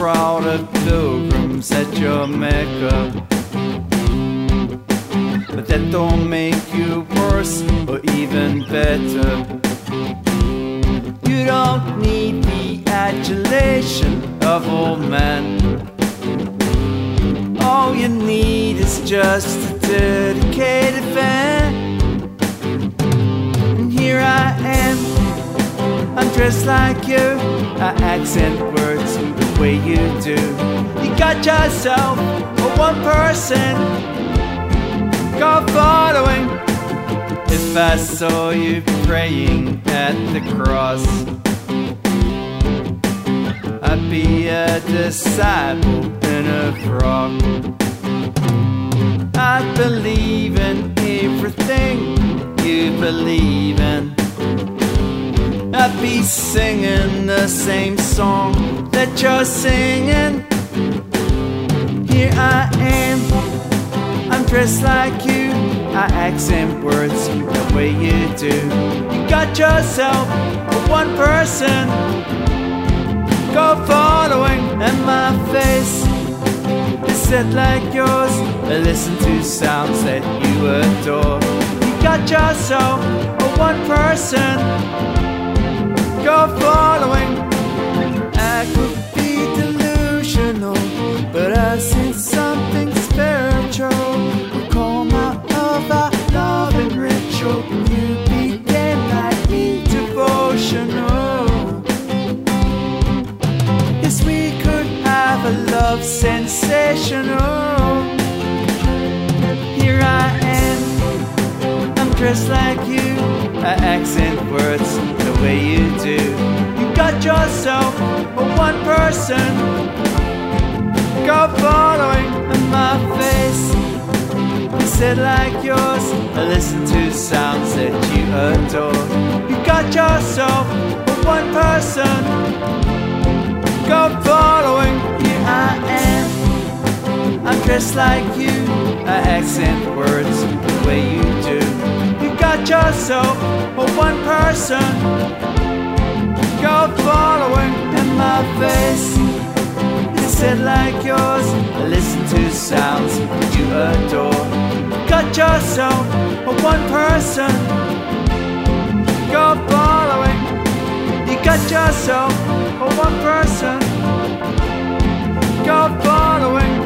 crowd of pilgrims at your Mecca. But that don't make you worse or even better. You don't need the adulation of old men. All you need is just a dedicated fan. And here I am, I'm dressed like you. Accent words the way you do. You got yourself a one person, cult following. If I saw you praying at the cross, I'd be a disciple in a frog. I believe in everything you believe in. I'd be singing the same song that you're singing. Here I am, I'm dressed like you. I accent words the way you do. You got yourself a one person, cult following, and my face is set like yours. I listen to sounds that you adore. You got yourself a one person, cult following. I could be delusional, but I see something spiritual. We come out of our love and ritual. You became like me, devotional. Yes, we could have a love sensational. Here I am, I'm dressed like you. I accent words do. You got yourself a one person, cult following in my face. You said like yours, I listen to sounds that you adore. You got yourself a one person, cult following. Here I am, I'm dressed like you. I accent words the way you do. You got yourself a one Said like yours, listen to sounds you adore. Got yourself a one person, cult following. You got yourself a one person, cult following.